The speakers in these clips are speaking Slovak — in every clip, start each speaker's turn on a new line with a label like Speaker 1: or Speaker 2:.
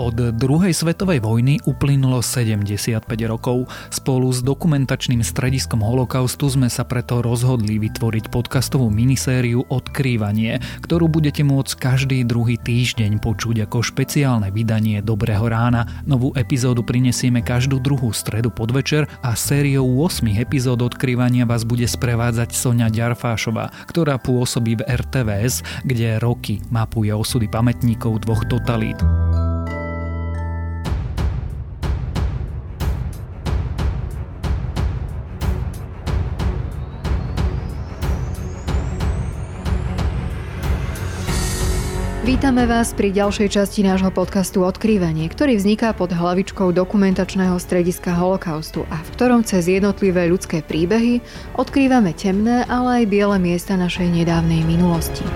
Speaker 1: Od druhej svetovej vojny uplynulo 75 rokov. Spolu s dokumentačným strediskom holokaustu sme sa preto rozhodli vytvoriť podcastovú minisériu Odkrývanie, ktorú budete môcť každý druhý týždeň počuť ako špeciálne vydanie Dobrého rána. Novú epizódu prinesieme každú druhú stredu podvečer a sériou 8 epizód Odkrývania vás bude sprevádzať Sonia Ďarfášová, ktorá pôsobí v RTVS, kde roky mapuje osudy pamätníkov dvoch totalít.
Speaker 2: Vítame vás pri ďalšej časti nášho podcastu Odkrývanie, ktorý vzniká pod hlavičkou dokumentačného strediska holokaustu a v ktorom cez jednotlivé ľudské príbehy odkrývame temné, ale aj biele miesta našej nedávnej minulosti.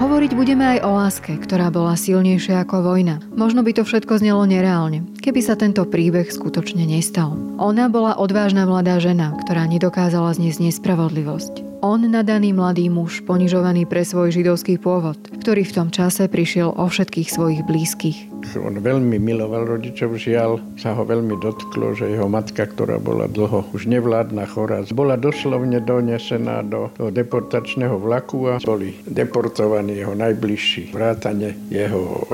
Speaker 2: Hovoriť budeme aj o láske, ktorá bola silnejšia ako vojna. Možno by to všetko znelo nereálne, keby sa tento príbeh skutočne nestal. Ona bola odvážna mladá žena, ktorá nedokázala zniesť nespravodlivosť. On nadaný mladý muž, ponižovaný pre svoj židovský pôvod, ktorý v tom čase prišiel o všetkých svojich blízkych.
Speaker 3: On veľmi miloval rodičov, žiaľ sa ho veľmi dotklo, že jeho matka, ktorá bola dlho už nevládna chorá, bola doslovne donesená do, do deportačného vlaku a boli deportovaní jeho najbližší, vrátane jeho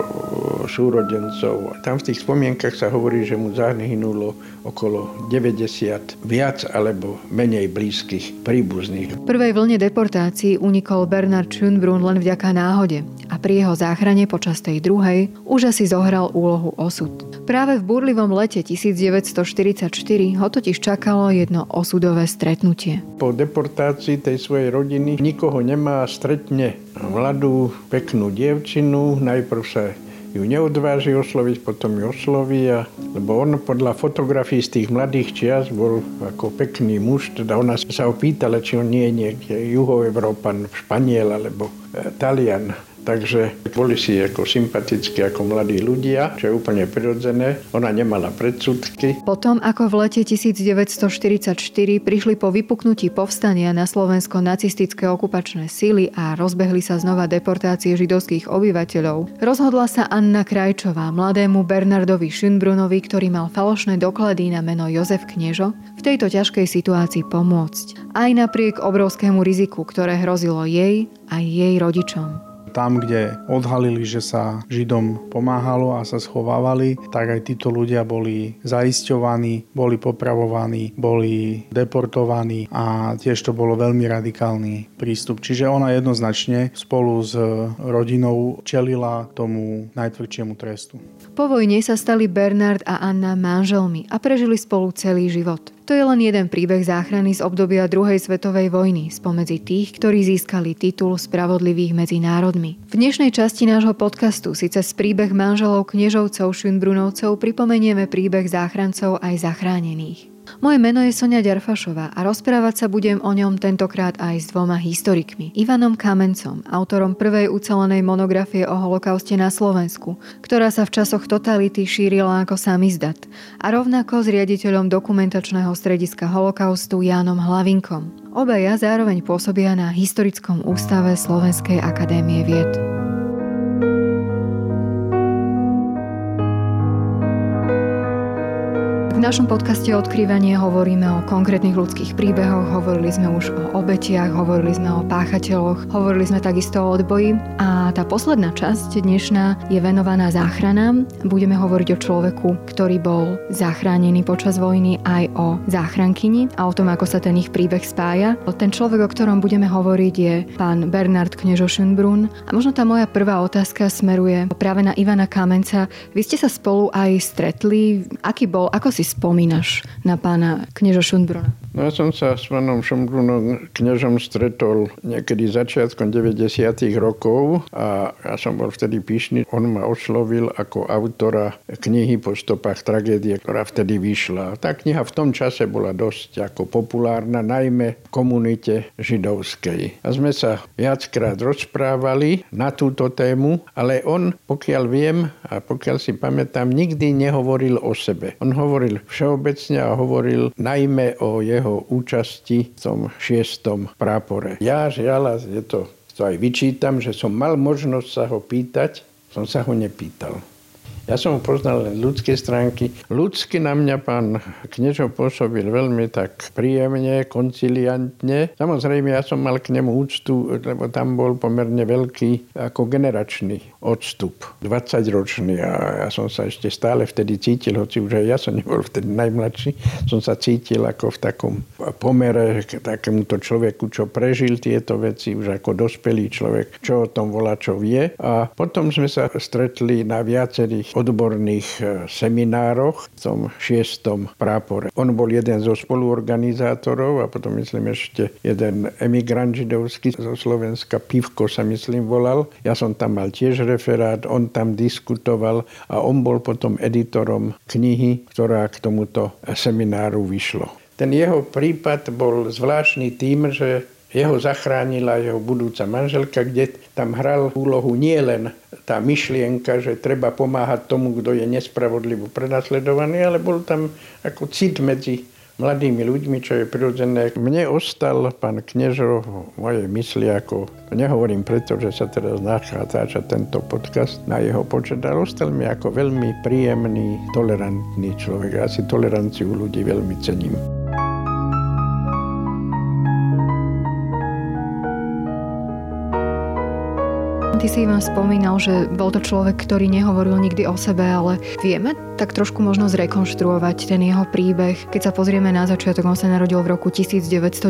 Speaker 3: súrodencov. Tam v tých spomienkach sa hovorí, že mu zahynulo okolo 90 viac alebo menej blízkych príbuzných.
Speaker 2: V prvej vlne deportácií unikol Bernard Schönbrunn len vďaka náhode a pri jeho záchrane počas tej druhej už asi zohral úlohu osud. Práve v burlivom lete 1944 ho totiž čakalo jedno osudové stretnutie.
Speaker 3: Po deportácii tej svojej rodiny nikoho nemá, stretne mladú, peknú dievčinu, najprv sa ju neodváži osloviť, potom ju osloví, a, lebo on podľa fotografií z tých mladých čias bol ako pekný muž, teda ona sa ho pýtala, či on nie je niekde juhoevrópan, španiel alebo e, talian. Takže boli si ako sympatickí ako mladí ľudia, čo je úplne prirodzené. Ona nemala predsudky.
Speaker 2: Potom, ako v lete 1944 prišli po vypuknutí povstania na Slovensko nacistické okupačné síly a rozbehli sa znova deportácie židovských obyvateľov, rozhodla sa Anna Krajčová mladému Bernardovi Schönbrunovi, ktorý mal falošné doklady na meno Jozef Kniežo, v tejto ťažkej situácii pomôcť. Aj napriek obrovskému riziku, ktoré hrozilo jej a jej rodičom
Speaker 4: tam, kde odhalili, že sa Židom pomáhalo a sa schovávali, tak aj títo ľudia boli zaisťovaní, boli popravovaní, boli deportovaní a tiež to bolo veľmi radikálny prístup. Čiže ona jednoznačne spolu s rodinou čelila tomu najtvrdšiemu trestu.
Speaker 2: Po vojne sa stali Bernard a Anna manželmi a prežili spolu celý život. To je len jeden príbeh záchrany z obdobia druhej svetovej vojny spomedzi tých, ktorí získali titul Spravodlivých medzi národmi. V dnešnej časti nášho podcastu si cez príbeh manželov kniežovcov Šunbrunovcov pripomenieme príbeh záchrancov aj zachránených. Moje meno je Sonia Ďarfašová a rozprávať sa budem o ňom tentokrát aj s dvoma historikmi. Ivanom Kamencom, autorom prvej ucelenej monografie o holokauste na Slovensku, ktorá sa v časoch totality šírila ako samizdat, a rovnako s riaditeľom dokumentačného strediska holokaustu Jánom Hlavinkom. Obaja zároveň pôsobia na Historickom ústave Slovenskej akadémie vied. V našom podcaste Odkrývanie hovoríme o konkrétnych ľudských príbehoch, hovorili sme už o obetiach, hovorili sme o páchateľoch, hovorili sme takisto o odboji a tá posledná časť dnešná je venovaná záchranám. Budeme hovoriť o človeku, ktorý bol zachránený počas vojny aj o záchrankyni a o tom, ako sa ten ich príbeh spája. Ten človek, o ktorom budeme hovoriť, je pán Bernard Knežo Schönbrunn. A možno tá moja prvá otázka smeruje práve na Ivana Kamenca. Vy ste sa spolu aj stretli. Aký bol, ako si spomínaš na pána knieža Šundbruna?
Speaker 3: No ja som sa s pánom Šumbrunom kniežom stretol niekedy začiatkom 90. rokov a ja som bol vtedy pyšný. On ma oslovil ako autora knihy po stopách tragédie, ktorá vtedy vyšla. Tá kniha v tom čase bola dosť ako populárna, najmä v komunite židovskej. A sme sa viackrát rozprávali na túto tému, ale on, pokiaľ viem a pokiaľ si pamätám, nikdy nehovoril o sebe. On hovoril všeobecne a hovoril najmä o jeho účasti v tom šiestom prápore. Ja žiaľ, je to to aj vyčítam, že som mal možnosť sa ho pýtať, som sa ho nepýtal. Ja som poznal len ľudské stránky. Ľudsky na mňa pán Knežo pôsobil veľmi tak príjemne, konciliantne. Samozrejme, ja som mal k nemu úctu, lebo tam bol pomerne veľký ako generačný odstup. 20-ročný a ja som sa ešte stále vtedy cítil, hoci už aj ja som nebol vtedy najmladší, som sa cítil ako v takom pomere k takémuto človeku, čo prežil tieto veci, už ako dospelý človek, čo o tom volá, čo vie. A potom sme sa stretli na viacerých odborných e, seminároch v tom šiestom prápore. On bol jeden zo spoluorganizátorov a potom myslím ešte jeden emigrant židovský zo Slovenska, Pivko sa myslím volal. Ja som tam mal tiež referát, on tam diskutoval a on bol potom editorom knihy, ktorá k tomuto semináru vyšlo. Ten jeho prípad bol zvláštny tým, že jeho zachránila jeho budúca manželka, kde tam hral úlohu nielen tá myšlienka, že treba pomáhať tomu, kto je nespravodlivo prenasledovaný, ale bol tam ako cit medzi mladými ľuďmi, čo je prirodzené. Mne ostal pán Knežo v mojej mysli ako, nehovorím preto, že sa teraz nachádza tento podcast na jeho počet, ale ostal mi ako veľmi príjemný, tolerantný človek. Ja si toleranciu ľudí veľmi cením.
Speaker 2: Ty si vám spomínal, že bol to človek, ktorý nehovoril nikdy o sebe, ale vieme tak trošku možno zrekonštruovať ten jeho príbeh. Keď sa pozrieme na začiatok, on sa narodil v roku 1919.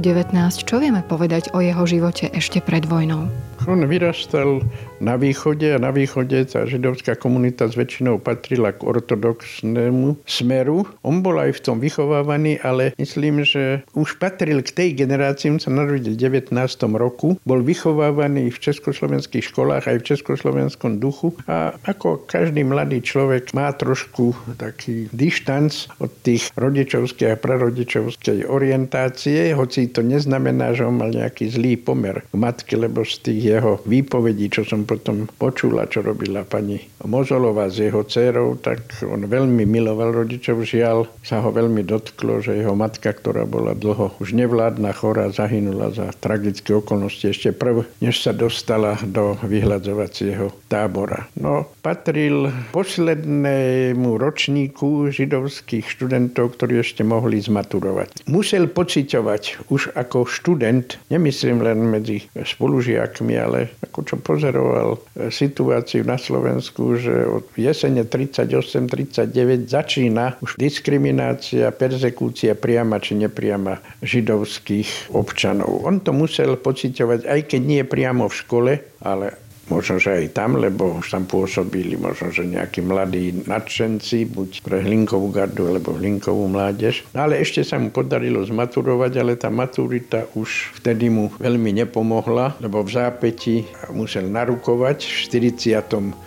Speaker 2: Čo vieme povedať o jeho živote ešte pred vojnou?
Speaker 3: On vyrastal na východe a na východe tá židovská komunita s väčšinou patrila k ortodoxnému smeru. On bol aj v tom vychovávaný, ale myslím, že už patril k tej generácii, on sa narodil v 19. roku, bol vychovávaný v československých školách aj v československom duchu a ako každý mladý človek má trošku taký dištanc od tých rodičovskej a prarodičovskej orientácie, hoci to neznamená, že on mal nejaký zlý pomer k matke, lebo z tých jeho výpovedí, čo som potom počula, čo robila pani Mozolová s jeho dcerou, tak on veľmi miloval rodičov. Žiaľ sa ho veľmi dotklo, že jeho matka, ktorá bola dlho už nevládna, chorá, zahynula za tragické okolnosti ešte prv, než sa dostala do vyhľadzovacieho tábora. No, patril poslednému ročníku židovských študentov, ktorí ešte mohli zmaturovať. Musel pociťovať už ako študent, nemyslím len medzi spolužiakmi, ale ako čo pozoroval e, situáciu na Slovensku, že od jesene 38-39 začína už diskriminácia, persekúcia priama či nepriama židovských občanov. On to musel pociťovať, aj keď nie priamo v škole, ale Možno, že aj tam, lebo už tam pôsobili možno, že nejakí mladí nadšenci, buď pre Hlinkovú gardu, alebo Hlinkovú mládež. No, ale ešte sa mu podarilo zmaturovať, ale tá maturita už vtedy mu veľmi nepomohla, lebo v zápäti musel narukovať v 40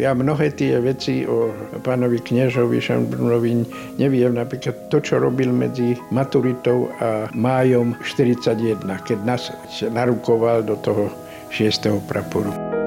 Speaker 3: ja mnohé tie veci o pánovi kniežovi Šambrunovi neviem. Napríklad to, čo robil medzi maturitou a májom 41, keď nás narukoval do toho 6. praporu.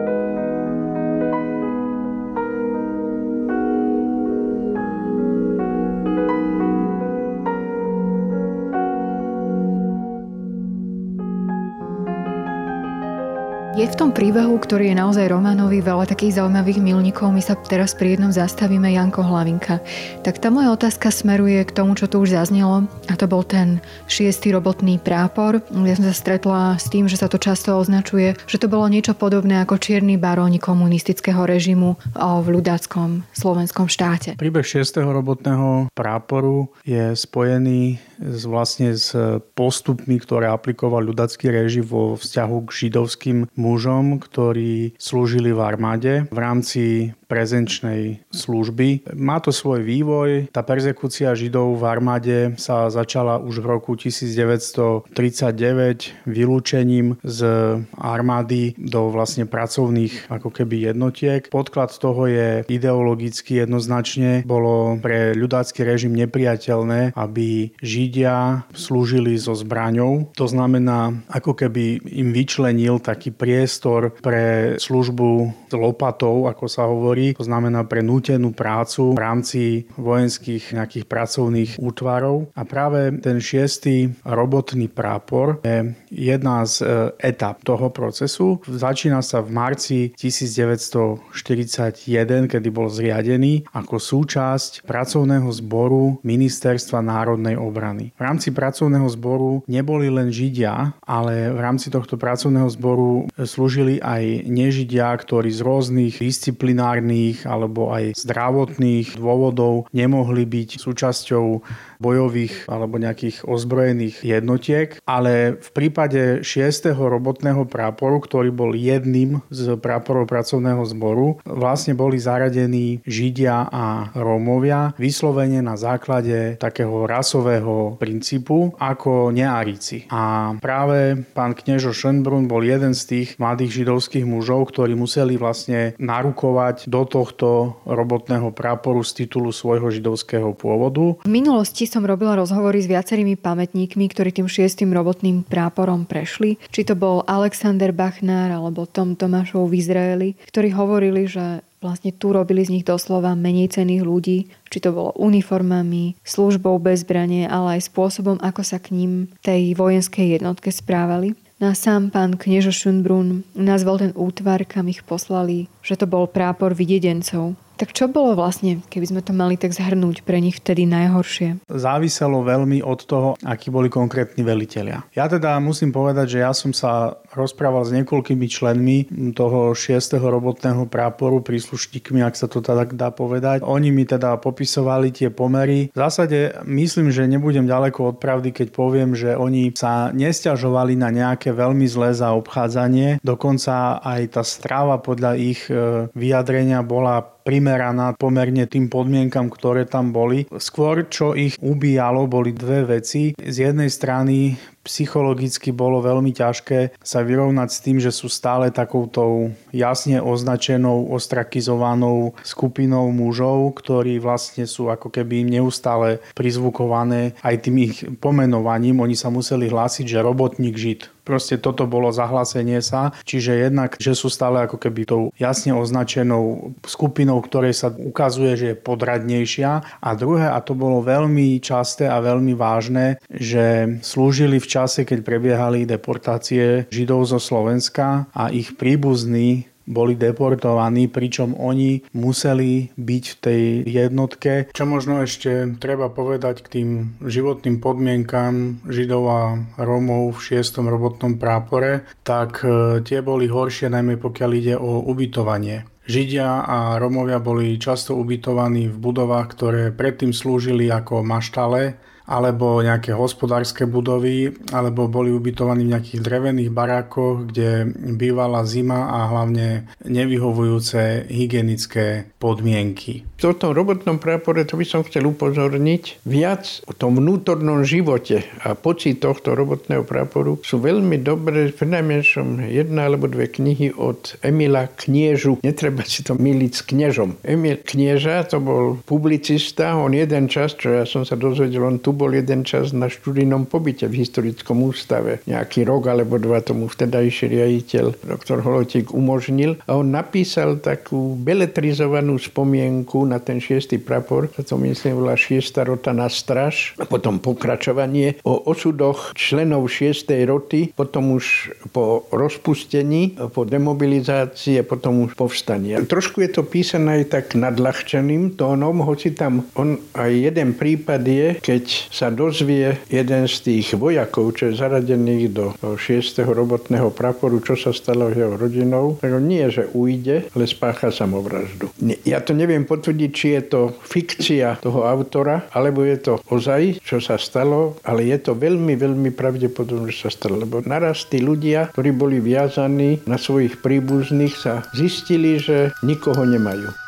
Speaker 2: Je v tom príbehu, ktorý je naozaj románový, veľa takých zaujímavých milníkov. My sa teraz pri jednom zastavíme Janko Hlavinka. Tak tá moja otázka smeruje k tomu, čo tu už zaznelo, a to bol ten šiestý robotný prápor. Ja som sa stretla s tým, že sa to často označuje, že to bolo niečo podobné ako čierny baróni komunistického režimu v ľudáckom slovenskom štáte.
Speaker 4: Príbeh šiestého robotného práporu je spojený s, vlastne s postupmi, ktoré aplikoval ľudacký režim vo vzťahu k židovským mužom, ktorí slúžili v armáde v rámci prezenčnej služby. Má to svoj vývoj. Tá perzekúcia Židov v armáde sa začala už v roku 1939 vylúčením z armády do vlastne pracovných ako keby jednotiek. Podklad toho je ideologicky jednoznačne. Bolo pre ľudácky režim nepriateľné, aby Židi Židia slúžili so zbraňou. To znamená, ako keby im vyčlenil taký priestor pre službu s lopatou, ako sa hovorí. To znamená pre nútenú prácu v rámci vojenských nejakých pracovných útvarov. A práve ten šiestý robotný prápor je jedna z e, etap toho procesu. Začína sa v marci 1941, kedy bol zriadený ako súčasť pracovného zboru Ministerstva národnej obrany. V rámci pracovného zboru neboli len Židia, ale v rámci tohto pracovného zboru slúžili aj nežidia, ktorí z rôznych disciplinárnych alebo aj zdravotných dôvodov nemohli byť súčasťou bojových alebo nejakých ozbrojených jednotiek, ale v prípade 6. robotného práporu, ktorý bol jedným z práporov pracovného zboru, vlastne boli zaradení Židia a Rómovia vyslovene na základe takého rasového princípu ako nearici. A práve pán kniežo Schönbrunn bol jeden z tých mladých židovských mužov, ktorí museli vlastne narukovať do tohto robotného práporu z titulu svojho židovského pôvodu.
Speaker 2: V minulosti som robila rozhovory s viacerými pamätníkmi, ktorí tým šiestým robotným práporom prešli. Či to bol Alexander Bachnár alebo Tom Tomášov v Izraeli, ktorí hovorili, že vlastne tu robili z nich doslova menej cených ľudí, či to bolo uniformami, službou bez zbranie, ale aj spôsobom, ako sa k ním tej vojenskej jednotke správali. No a sám pán kniežo Šunbrun nazval ten útvar, kam ich poslali, že to bol prápor videdencov. Tak čo bolo vlastne, keby sme to mali tak zhrnúť pre nich vtedy najhoršie?
Speaker 4: Záviselo veľmi od toho, akí boli konkrétni velitelia. Ja teda musím povedať, že ja som sa rozprával s niekoľkými členmi toho 6. robotného práporu, príslušníkmi, ak sa to tak dá povedať. Oni mi teda popisovali tie pomery. V zásade myslím, že nebudem ďaleko od pravdy, keď poviem, že oni sa nestiažovali na nejaké veľmi zlé zaobchádzanie. Dokonca aj tá stráva podľa ich e, vyjadrenia bola primeraná pomerne tým podmienkam, ktoré tam boli. Skôr, čo ich ubíjalo, boli dve veci. Z jednej strany psychologicky bolo veľmi ťažké sa vyrovnať s tým, že sú stále takoutou jasne označenou, ostrakizovanou skupinou mužov, ktorí vlastne sú ako keby neustále prizvukované aj tým ich pomenovaním. Oni sa museli hlásiť, že robotník žid. Proste toto bolo zahlásenie sa, čiže jednak, že sú stále ako keby tou jasne označenou skupinou, ktorej sa ukazuje, že je podradnejšia. A druhé, a to bolo veľmi časté a veľmi vážne, že slúžili v čase, keď prebiehali deportácie Židov zo Slovenska a ich príbuzní boli deportovaní, pričom oni museli byť v tej jednotke. Čo možno ešte treba povedať k tým životným podmienkam Židov a Rómov v 6. robotnom prápore, tak e, tie boli horšie najmä pokiaľ ide o ubytovanie. Židia a Rómovia boli často ubytovaní v budovách, ktoré predtým slúžili ako maštale alebo nejaké hospodárske budovy, alebo boli ubytovaní v nejakých drevených barákoch, kde bývala zima a hlavne nevyhovujúce hygienické podmienky.
Speaker 3: V tom robotnom prápore to by som chcel upozorniť viac o tom vnútornom živote a pocit tohto robotného práporu sú veľmi dobré, najmenšom jedna alebo dve knihy od Emila Kniežu. Netreba si to miliť s kniežom. Emil Knieža to bol publicista, on jeden čas, čo ja som sa dozvedel, on tu bol jeden čas na študijnom pobyte v historickom ústave. Nejaký rok alebo dva tomu vtedajší riaditeľ, doktor Holotík, umožnil. A on napísal takú beletrizovanú spomienku na ten šiestý prapor. To myslím bola šiesta rota na straž. A potom pokračovanie o osudoch členov šiestej roty, potom už po rozpustení, po demobilizácii a potom už povstanie. Trošku je to písané aj tak nadľahčeným tónom, hoci tam on aj jeden prípad je, keď sa dozvie jeden z tých vojakov, čo je zaradených do 6. robotného praporu, čo sa stalo jeho rodinou, tak nie, že ujde, ale spácha samovraždu. Ja to neviem potvrdiť, či je to fikcia toho autora, alebo je to ozaj, čo sa stalo, ale je to veľmi, veľmi pravdepodobné, že sa stalo. Lebo naraz tí ľudia, ktorí boli viazaní na svojich príbuzných, sa zistili, že nikoho nemajú.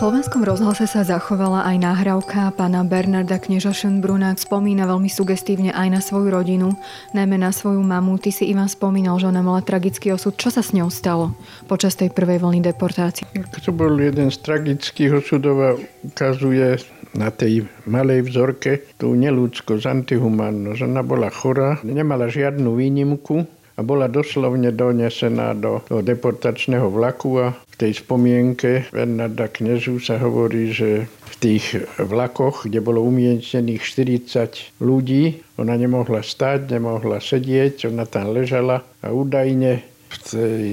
Speaker 2: Slovenskom rozhlase sa zachovala aj nahrávka pána Bernarda Kneža Schönbruna. Spomína veľmi sugestívne aj na svoju rodinu, najmä na svoju mamu. Ty si Ivan spomínal, že ona mala tragický osud. Čo sa s ňou stalo počas tej prvej vlny deportácie?
Speaker 3: To bol jeden z tragických osudov a ukazuje na tej malej vzorke tú neludskosť, antihumánnosť. Ona bola chorá, nemala žiadnu výnimku, a bola doslovne donesená do, do deportačného vlaku a v tej spomienke Bernarda Knežu sa hovorí, že v tých vlakoch, kde bolo umiestnených 40 ľudí, ona nemohla stať, nemohla sedieť, ona tam ležala a údajne v tej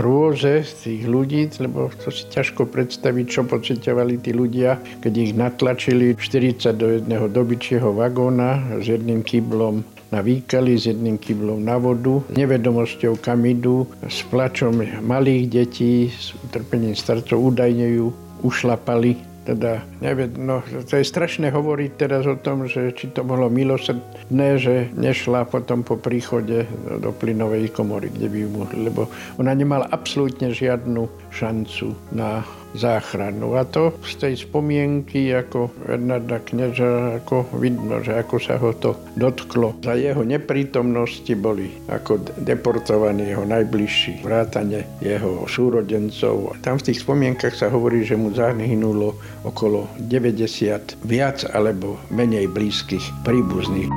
Speaker 3: hrôze tých ľudí, lebo to si ťažko predstaviť, čo pocitovali tí ľudia, keď ich natlačili 40 do jedného dobyčieho vagóna s jedným kyblom na výkali s jedným kyblom na vodu, nevedomosťou kam idú, s plačom malých detí, s utrpením starcov údajne ju ušlapali. Teda, neviem, no, to je strašné hovoriť teraz o tom, že či to bolo milosrdné, že nešla potom po príchode do, plynovej komory, kde by ju mohli, lebo ona nemala absolútne žiadnu šancu na záchranu. A to z tej spomienky ako Bernarda Kneža ako vidno, že ako sa ho to dotklo. Za jeho neprítomnosti boli ako deportovaní jeho najbližší, vrátane jeho súrodencov. Tam v tých spomienkach sa hovorí, že mu zahynulo okolo 90 viac alebo menej blízkych príbuzných.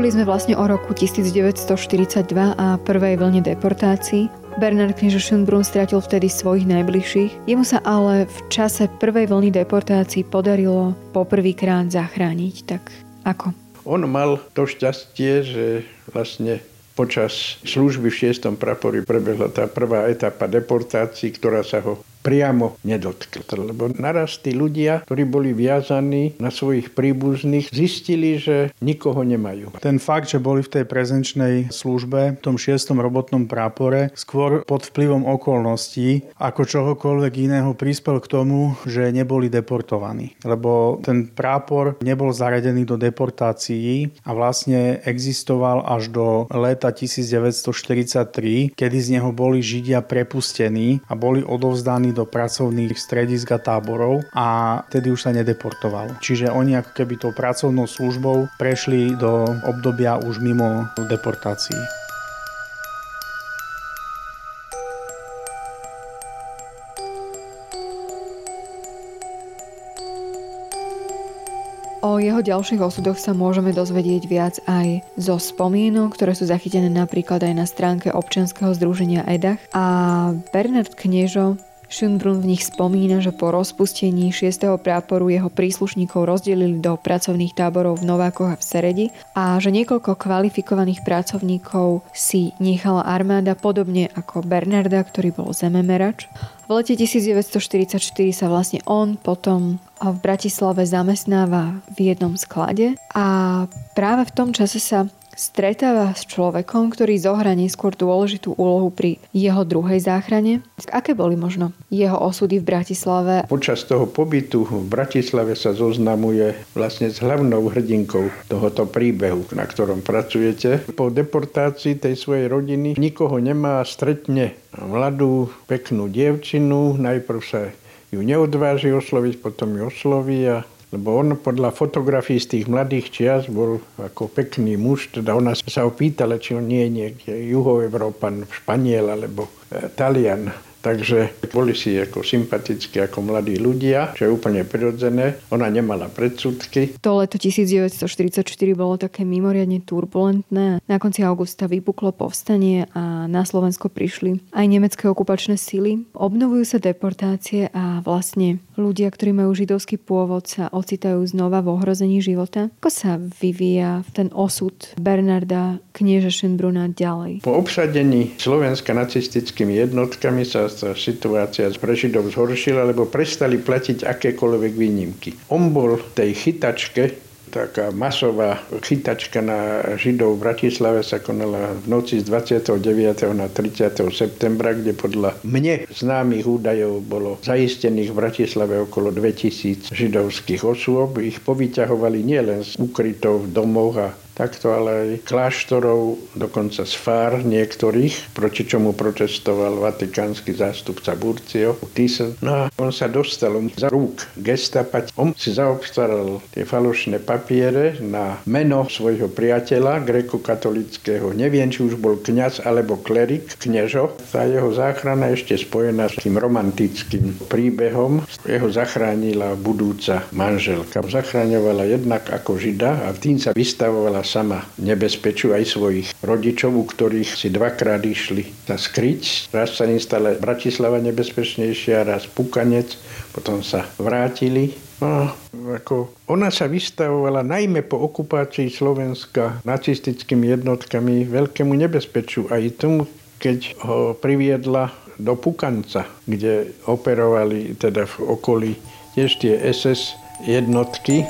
Speaker 2: Hovorili sme vlastne o roku 1942 a prvej vlne deportácií. Bernard knieža Schönbrunn stratil vtedy svojich najbližších. Jemu sa ale v čase prvej vlny deportácií podarilo poprvýkrát zachrániť. Tak ako?
Speaker 3: On mal to šťastie, že vlastne počas služby v 6. prapori prebehla tá prvá etapa deportácií, ktorá sa ho priamo nedotkl. Lebo naraz tí ľudia, ktorí boli viazaní na svojich príbuzných, zistili, že nikoho nemajú.
Speaker 4: Ten fakt, že boli v tej prezenčnej službe, v tom šiestom robotnom prápore, skôr pod vplyvom okolností, ako čohokoľvek iného prispel k tomu, že neboli deportovaní. Lebo ten prápor nebol zaradený do deportácií a vlastne existoval až do leta 1943, kedy z neho boli Židia prepustení a boli odovzdaní do pracovných stredísk a táborov a tedy už sa nedeportovalo. Čiže oni ako keby tou pracovnou službou prešli do obdobia už mimo deportácií.
Speaker 2: O jeho ďalších osudoch sa môžeme dozvedieť viac aj zo spomienok, ktoré sú zachytené napríklad aj na stránke občianskeho združenia EDACH. A Bernard Kniežo Schönbrunn v nich spomína, že po rozpustení 6. práporu jeho príslušníkov rozdelili do pracovných táborov v Novákoch a v Seredi a že niekoľko kvalifikovaných pracovníkov si nechala armáda podobne ako Bernarda, ktorý bol zememerač. V lete 1944 sa vlastne on potom v Bratislave zamestnáva v jednom sklade a práve v tom čase sa stretáva s človekom, ktorý zohra neskôr dôležitú úlohu pri jeho druhej záchrane. Aké boli možno jeho osudy v Bratislave?
Speaker 3: Počas toho pobytu v Bratislave sa zoznamuje vlastne s hlavnou hrdinkou tohoto príbehu, na ktorom pracujete. Po deportácii tej svojej rodiny nikoho nemá, stretne mladú, peknú dievčinu, najprv sa ju neodváži osloviť, potom ju osloví a lebo on podľa fotografií z tých mladých čias bol ako pekný muž, teda ona sa ho pýtala, či on nie je niekde juhoevrópan, Španiel alebo e, Talian. Takže boli si ako sympatickí ako mladí ľudia, čo je úplne prirodzené. Ona nemala predsudky.
Speaker 2: To leto 1944 bolo také mimoriadne turbulentné. Na konci augusta vypuklo povstanie a na Slovensko prišli aj nemecké okupačné sily. Obnovujú sa deportácie a vlastne ľudia, ktorí majú židovský pôvod, sa ocitajú znova v ohrození života. Ako sa vyvíja ten osud Bernarda knieža Schönbruna ďalej?
Speaker 3: Po obsadení Slovenska nacistickými jednotkami sa situácia pre Židov zhoršila, lebo prestali platiť akékoľvek výnimky. On bol v tej chytačke taká masová chytačka na Židov v Bratislave sa konala v noci z 29. na 30. septembra, kde podľa mne známych údajov bolo zaistených v Bratislave okolo 2000 židovských osôb. Ich povyťahovali nielen z ukrytov v domoch a takto ale aj kláštorov, dokonca z fár niektorých, proti čomu protestoval vatikánsky zástupca Burcio, Thyssen. No a on sa dostal za rúk gestapa. On si zaobstaral tie falošné papiere na meno svojho priateľa, grekokatolického. Neviem, či už bol kňaz alebo klerik, kňažo. Tá jeho záchrana ešte spojená s tým romantickým príbehom. Jeho zachránila budúca manželka. Zachráňovala jednak ako žida a tým sa vystavovala sama nebezpečiu aj svojich rodičov, u ktorých si dvakrát išli sa skryť. Raz sa im stala Bratislava nebezpečnejšia, raz Pukanec, potom sa vrátili. No, ako ona sa vystavovala najmä po okupácii Slovenska nacistickými jednotkami veľkému nebezpečiu aj tomu, keď ho priviedla do Pukanca, kde operovali teda v okolí tiež tie SS jednotky.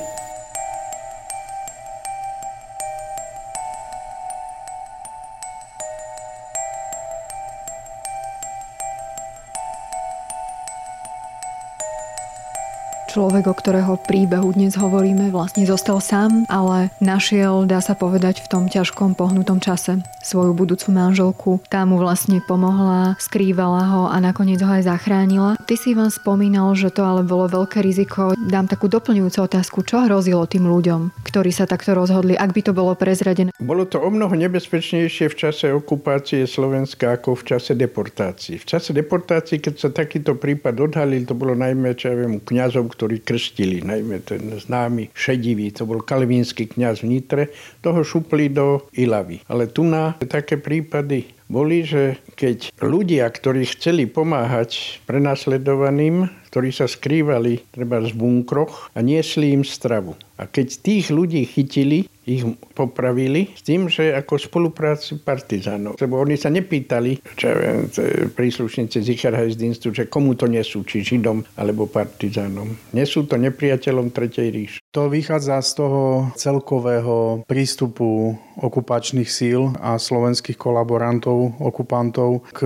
Speaker 2: Človek, o ktorého príbehu dnes hovoríme, vlastne zostal sám, ale našiel, dá sa povedať, v tom ťažkom pohnutom čase svoju budúcu manželku. Tá mu vlastne pomohla, skrývala ho a nakoniec ho aj zachránila. Ty si vám spomínal, že to ale bolo veľké riziko. Dám takú doplňujúcu otázku, čo hrozilo tým ľuďom, ktorí sa takto rozhodli, ak by to bolo prezradené?
Speaker 3: Bolo to o mnoho nebezpečnejšie v čase okupácie Slovenska ako v čase deportácií. V čase deportácií, keď sa takýto prípad odhalil, to bolo najmä, čo ja viem, kňazov, ktorí krstili, najmä ten známy šedivý, to bol kalvínsky kňaz v Nitre, toho šupli do Ilavy. Ale tu na také prípady boli, že keď ľudia, ktorí chceli pomáhať prenasledovaným, ktorí sa skrývali treba v bunkroch a niesli im stravu. A keď tých ľudí chytili, ich popravili s tým, že ako spolupráci partizánov. Lebo oni sa nepýtali, čo ja viem, príslušníci Sicherheitsdienstu, že komu to nesú, či Židom alebo partizánom. Nesú to nepriateľom Tretej ríš.
Speaker 4: To vychádza z toho celkového prístupu okupačných síl a slovenských kolaborantov, okupantov k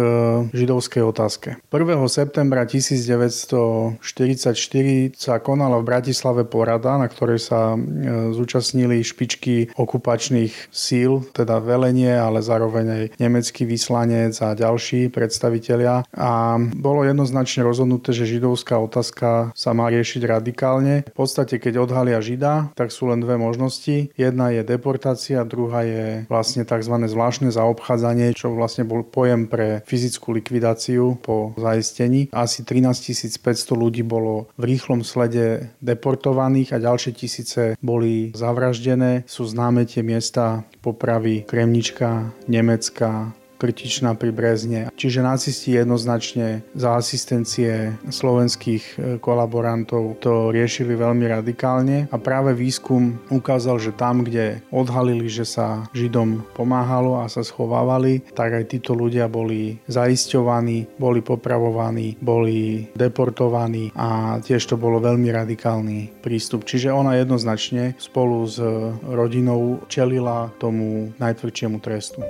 Speaker 4: židovskej otázke. 1. septembra 1944 sa konala v Bratislave porada, na ktorej sa e, zúčastnili špičky okupačných síl, teda velenie, ale zároveň aj nemecký vyslanec a ďalší predstavitelia. A bolo jednoznačne rozhodnuté, že židovská otázka sa má riešiť radikálne. V podstate, keď odhalia Žida, tak sú len dve možnosti. Jedna je deportácia, druhá je vlastne tzv. zvláštne zaobchádzanie, čo vlastne bol pojem pre fyzickú likvidáciu po zaistení. Asi 13 500 ľudí bolo v rýchlom slede deportovaných a ďalšie tisíce boli zavraždené. Sú známe tie miesta popravy Kremnička, Nemecka, Krtičná pri Brezne. Čiže nacisti jednoznačne za asistencie slovenských e, kolaborantov to riešili veľmi radikálne a práve výskum ukázal, že tam, kde odhalili, že sa Židom pomáhalo a sa schovávali, tak aj títo ľudia boli zaisťovaní, boli popravovaní, boli deportovaní a tiež to bolo veľmi radikálny prístup. Čiže ona jednoznačne spolu s rodinou čelila tomu najtvrdšiemu trestu.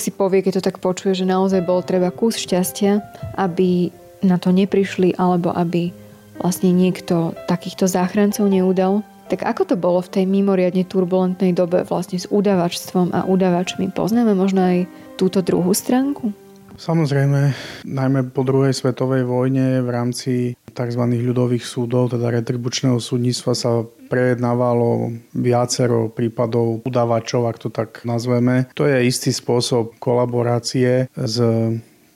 Speaker 2: Človek si povie, keď to tak počuje, že naozaj bol treba kus šťastia, aby na to neprišli alebo aby vlastne niekto takýchto záchrancov neudal. Tak ako to bolo v tej mimoriadne turbulentnej dobe vlastne s udavačstvom a udavačmi? Poznáme možno aj túto druhú stránku?
Speaker 4: Samozrejme, najmä po druhej svetovej vojne v rámci tzv. ľudových súdov, teda retribučného súdnictva sa prejednávalo viacero prípadov udavačov, ak to tak nazveme. To je istý spôsob kolaborácie s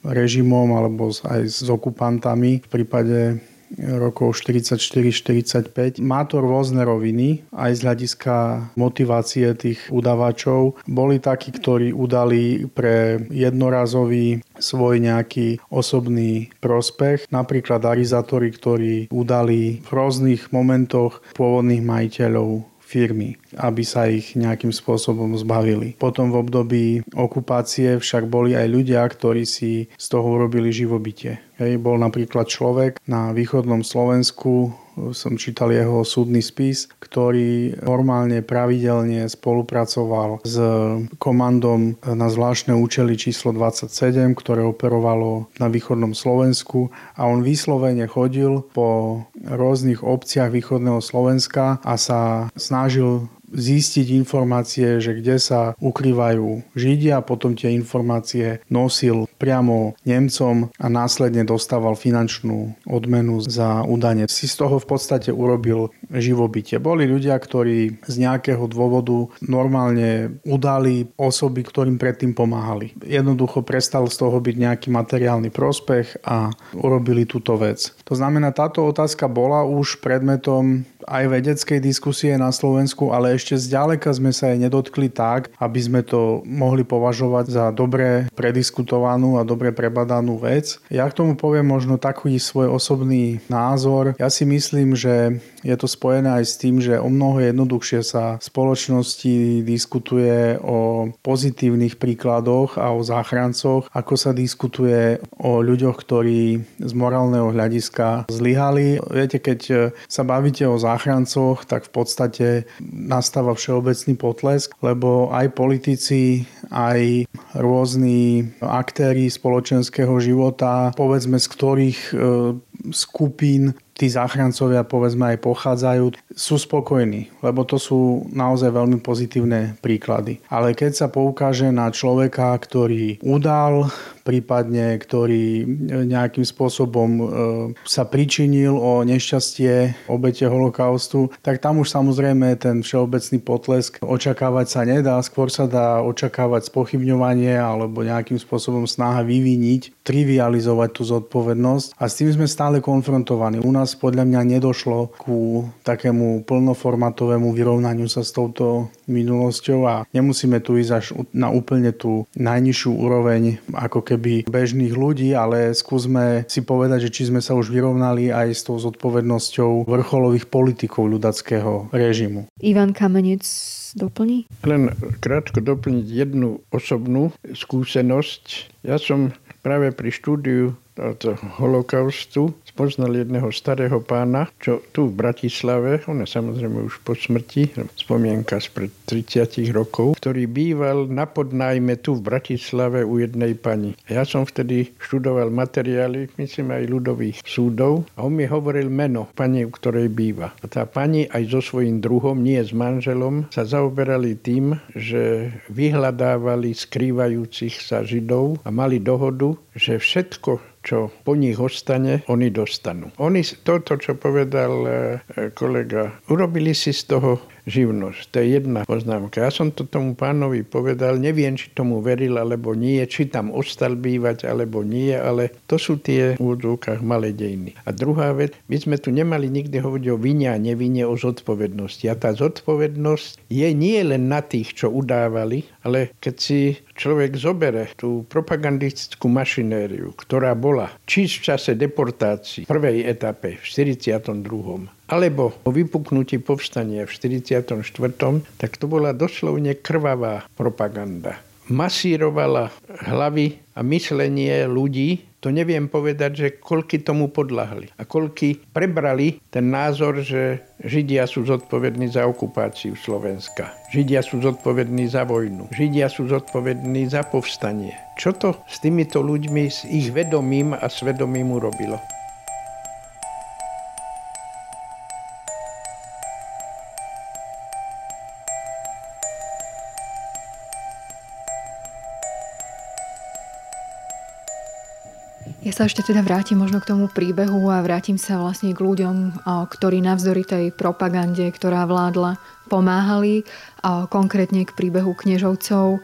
Speaker 4: režimom alebo aj s okupantami v prípade rokov 44-45. Má to rôzne roviny, aj z hľadiska motivácie tých udávačov. Boli takí, ktorí udali pre jednorazový svoj nejaký osobný prospech. Napríklad arizátori, ktorí udali v rôznych momentoch pôvodných majiteľov firmy, aby sa ich nejakým spôsobom zbavili. Potom v období okupácie však boli aj ľudia, ktorí si z toho urobili živobytie. Hej, bol napríklad človek na východnom Slovensku, som čítal jeho súdny spis, ktorý normálne pravidelne spolupracoval s komandom na zvláštne účely číslo 27, ktoré operovalo na východnom Slovensku. A on vyslovene chodil po rôznych obciach východného Slovenska a sa snažil zistiť informácie, že kde sa ukrývajú Židia potom tie informácie nosil priamo Nemcom a následne dostával finančnú odmenu za udanie. Si z toho v podstate urobil živobytie. Boli ľudia, ktorí z nejakého dôvodu normálne udali osoby, ktorým predtým pomáhali. Jednoducho prestal z toho byť nejaký materiálny prospech a urobili túto vec. To znamená, táto otázka bola už predmetom aj vedeckej diskusie na Slovensku, ale ešte zďaleka sme sa aj nedotkli tak, aby sme to mohli považovať za dobre prediskutovanú a dobre prebadanú vec. Ja k tomu poviem možno taký svoj osobný názor. Ja si myslím, že je to spojené aj s tým, že o mnoho jednoduchšie sa v spoločnosti diskutuje o pozitívnych príkladoch a o záchrancoch, ako sa diskutuje o ľuďoch, ktorí z morálneho hľadiska zlyhali. Viete, keď sa bavíte o záchrancoch, tak v podstate nastáva všeobecný potlesk, lebo aj politici, aj rôzni aktéry spoločenského života, povedzme z ktorých e, skupín tí záchrancovia povedzme aj pochádzajú, sú spokojní, lebo to sú naozaj veľmi pozitívne príklady. Ale keď sa poukáže na človeka, ktorý udal, prípadne ktorý nejakým spôsobom e, sa pričinil o nešťastie obete holokaustu, tak tam už samozrejme ten všeobecný potlesk očakávať sa nedá, skôr sa dá očakávať spochybňovanie alebo nejakým spôsobom snaha vyviniť, trivializovať tú zodpovednosť a s tým sme stále konfrontovaní. U nás podľa mňa nedošlo ku takému plnoformatovému vyrovnaniu sa s touto minulosťou a nemusíme tu ísť až na úplne tú najnižšiu úroveň ako keby bežných ľudí, ale skúsme si povedať, že či sme sa už vyrovnali aj s tou zodpovednosťou vrcholových politikov ľudackého režimu.
Speaker 2: Ivan Kamenec doplní?
Speaker 3: Len krátko doplniť jednu osobnú skúsenosť. Ja som práve pri štúdiu holokaustu spoznal jedného starého pána, čo tu v Bratislave, on je samozrejme už po smrti, spomienka spred 30 rokov, ktorý býval na podnájme tu v Bratislave u jednej pani. Ja som vtedy študoval materiály, myslím aj ľudových súdov a on mi hovoril meno pani, u ktorej býva. A tá pani aj so svojím druhom, nie s manželom, sa zaoberali tým, že vyhľadávali skrývajúcich sa Židov a mali dohodu, že všetko, čo po nich ostane, oni dostanú. Oni, toto, čo povedal e, kolega, urobili si z toho živnosť. To je jedna poznámka. Ja som to tomu pánovi povedal, neviem, či tomu veril alebo nie, či tam ostal bývať alebo nie, ale to sú tie v úvodzovkách malé dejiny. A druhá vec, my sme tu nemali nikdy hovoriť o vine a nevine, o zodpovednosti. A tá zodpovednosť je nie len na tých, čo udávali, ale keď si človek zobere tú propagandistickú mašinériu, ktorá bola či v čase deportácií v prvej etape v 42 alebo po vypuknutí povstania v 44., tak to bola doslovne krvavá propaganda. Masírovala hlavy a myslenie ľudí, to neviem povedať, že koľky tomu podľahli a koľky prebrali ten názor, že Židia sú zodpovední za okupáciu Slovenska. Židia sú zodpovední za vojnu. Židia sú zodpovední za povstanie. Čo to s týmito ľuďmi, s ich vedomím a svedomím urobilo?
Speaker 2: Sa ešte teda vrátim možno k tomu príbehu a vrátim sa vlastne k ľuďom, ktorí navzdory tej propagande, ktorá vládla, pomáhali, konkrétne k príbehu kniežovcov.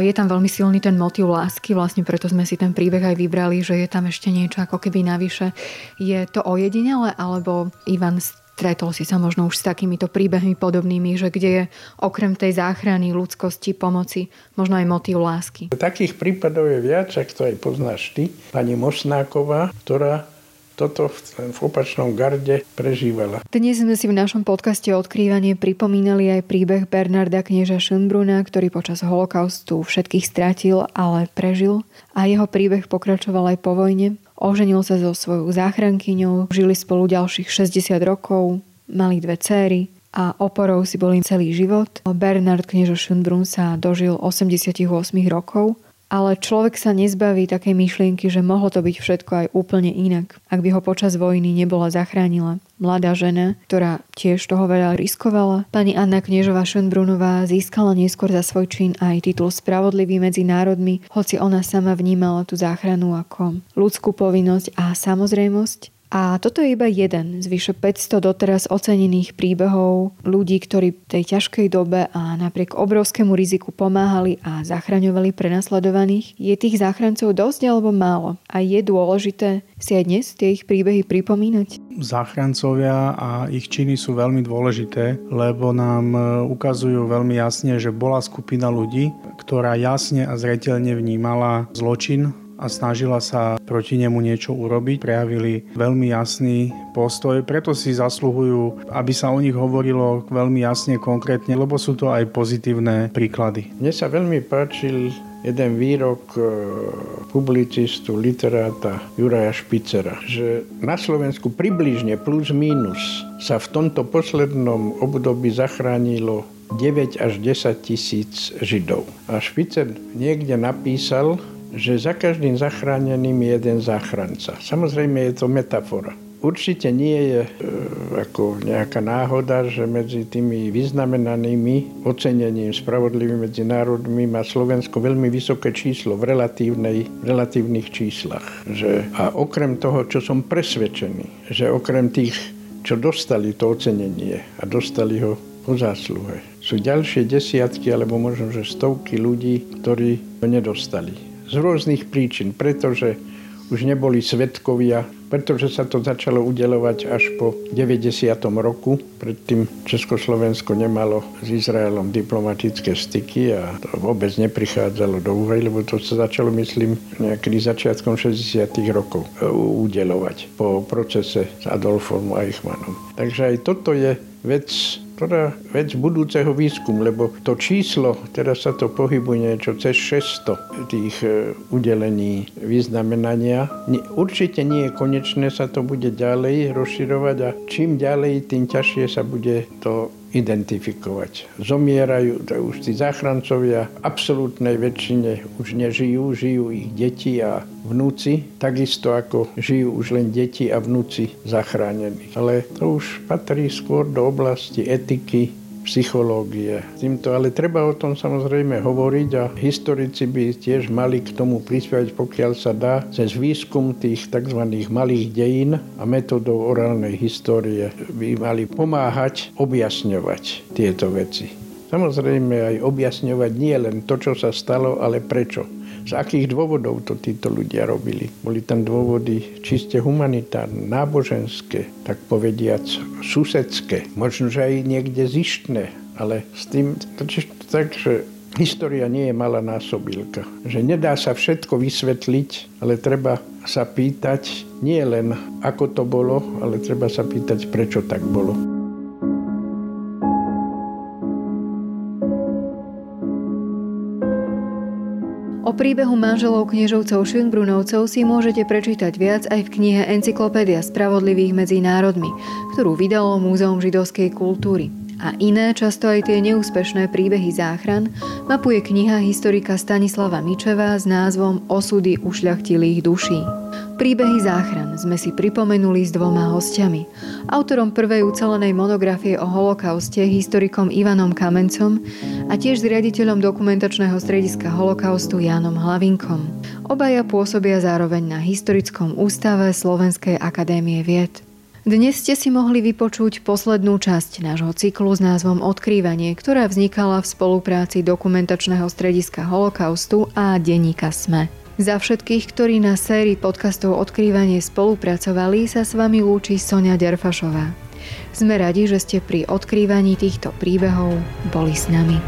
Speaker 2: Je tam veľmi silný ten motiv lásky, vlastne preto sme si ten príbeh aj vybrali, že je tam ešte niečo ako keby navyše. Je to ojedinele, alebo Ivan Stretol si sa možno už s takýmito príbehmi podobnými, že kde je okrem tej záchrany, ľudskosti, pomoci, možno aj motív lásky.
Speaker 3: Takých prípadov je viac, ak to aj poznáš ty. Pani Mosnáková, ktorá toto v, v opačnom garde prežívala.
Speaker 2: Dnes sme si v našom podcaste Odkrývanie pripomínali aj príbeh Bernarda knieža Schönbruna, ktorý počas holokaustu všetkých stratil, ale prežil. A jeho príbeh pokračoval aj po vojne. Oženil sa so svojou záchrankyňou, žili spolu ďalších 60 rokov, mali dve céry a oporou si boli celý život. Bernard kniežo Schönbrunn sa dožil 88 rokov ale človek sa nezbaví takej myšlienky, že mohlo to byť všetko aj úplne inak, ak by ho počas vojny nebola zachránila. Mladá žena, ktorá tiež toho veľa riskovala. Pani Anna Kniežová Šenbrunová získala neskôr za svoj čin aj titul Spravodlivý medzi národmi, hoci ona sama vnímala tú záchranu ako ľudskú povinnosť a samozrejmosť. A toto je iba jeden z vyše 500 doteraz ocenených príbehov ľudí, ktorí v tej ťažkej dobe a napriek obrovskému riziku pomáhali a zachraňovali prenasledovaných. Je tých záchrancov dosť alebo málo? A je dôležité si aj dnes tie ich príbehy pripomínať?
Speaker 4: Záchrancovia a ich činy sú veľmi dôležité, lebo nám e, ukazujú veľmi jasne, že bola skupina ľudí, ktorá jasne a zretelne vnímala zločin a snažila sa proti nemu niečo urobiť. Prejavili veľmi jasný postoj, preto si zasluhujú, aby sa o nich hovorilo veľmi jasne, konkrétne, lebo sú to aj pozitívne príklady.
Speaker 3: Mne sa veľmi páčil jeden výrok e, publicistu, literáta Juraja Špicera, že na Slovensku približne plus minus sa v tomto poslednom období zachránilo 9 až 10 tisíc Židov. A Špicer niekde napísal, že za každým zachráneným je jeden záchranca. Samozrejme je to metafora. Určite nie je e, ako nejaká náhoda, že medzi tými vyznamenanými ocenením spravodlivým medzi národmi má Slovensko veľmi vysoké číslo v, relatívnej, relatívnych číslach. Že, a okrem toho, čo som presvedčený, že okrem tých, čo dostali to ocenenie a dostali ho po zásluhe, sú ďalšie desiatky alebo možno, že stovky ľudí, ktorí to nedostali z rôznych príčin, pretože už neboli svetkovia, pretože sa to začalo udelovať až po 90. roku. Predtým Československo nemalo s Izraelom diplomatické styky a to vôbec neprichádzalo do úvahy, lebo to sa začalo, myslím, nejakým začiatkom 60. rokov e, udelovať po procese s Adolfom Eichmannom. Takže aj toto je vec ktorá vec budúceho výskumu, lebo to číslo, teraz sa to pohybuje niečo cez 600 tých e, udelení vyznamenania. Určite nie je konečné, sa to bude ďalej rozširovať a čím ďalej, tým ťažšie sa bude to identifikovať. Zomierajú už tí záchrancovia, v absolútnej väčšine už nežijú, žijú ich deti a vnúci, takisto ako žijú už len deti a vnúci zachránení. Ale to už patrí skôr do oblasti etiky, psychológie. Týmto, ale treba o tom samozrejme hovoriť a historici by tiež mali k tomu prispievať, pokiaľ sa dá, cez výskum tých tzv. malých dejín a metodou orálnej histórie by mali pomáhať objasňovať tieto veci. Samozrejme aj objasňovať nie len to, čo sa stalo, ale prečo z akých dôvodov to títo ľudia robili. Boli tam dôvody čiste humanitárne, náboženské, tak povediac susedské, možno, že aj niekde zištné, ale s tým, tak, že história nie je malá násobilka. Že nedá sa všetko vysvetliť, ale treba sa pýtať nie len ako to bolo, ale treba sa pýtať, prečo tak bolo.
Speaker 2: O príbehu manželov kniežovcov Schönbrunovcov si môžete prečítať viac aj v knihe Encyklopédia spravodlivých medzi národmi, ktorú vydalo Múzeum židovskej kultúry. A iné, často aj tie neúspešné príbehy záchran, mapuje kniha historika Stanislava Mičeva s názvom Osudy ušľachtilých duší. Príbehy záchran sme si pripomenuli s dvoma hostiami. Autorom prvej ucelenej monografie o holokauste, historikom Ivanom Kamencom a tiež s riaditeľom dokumentačného strediska holokaustu Jánom Hlavinkom. Obaja pôsobia zároveň na Historickom ústave Slovenskej akadémie vied. Dnes ste si mohli vypočuť poslednú časť nášho cyklu s názvom Odkrývanie, ktorá vznikala v spolupráci dokumentačného strediska holokaustu a denníka SME. Za všetkých, ktorí na sérii podcastov Odkrývanie spolupracovali, sa s vami lúči Sonia Derfašová. Sme radi, že ste pri odkrývaní týchto príbehov boli s nami.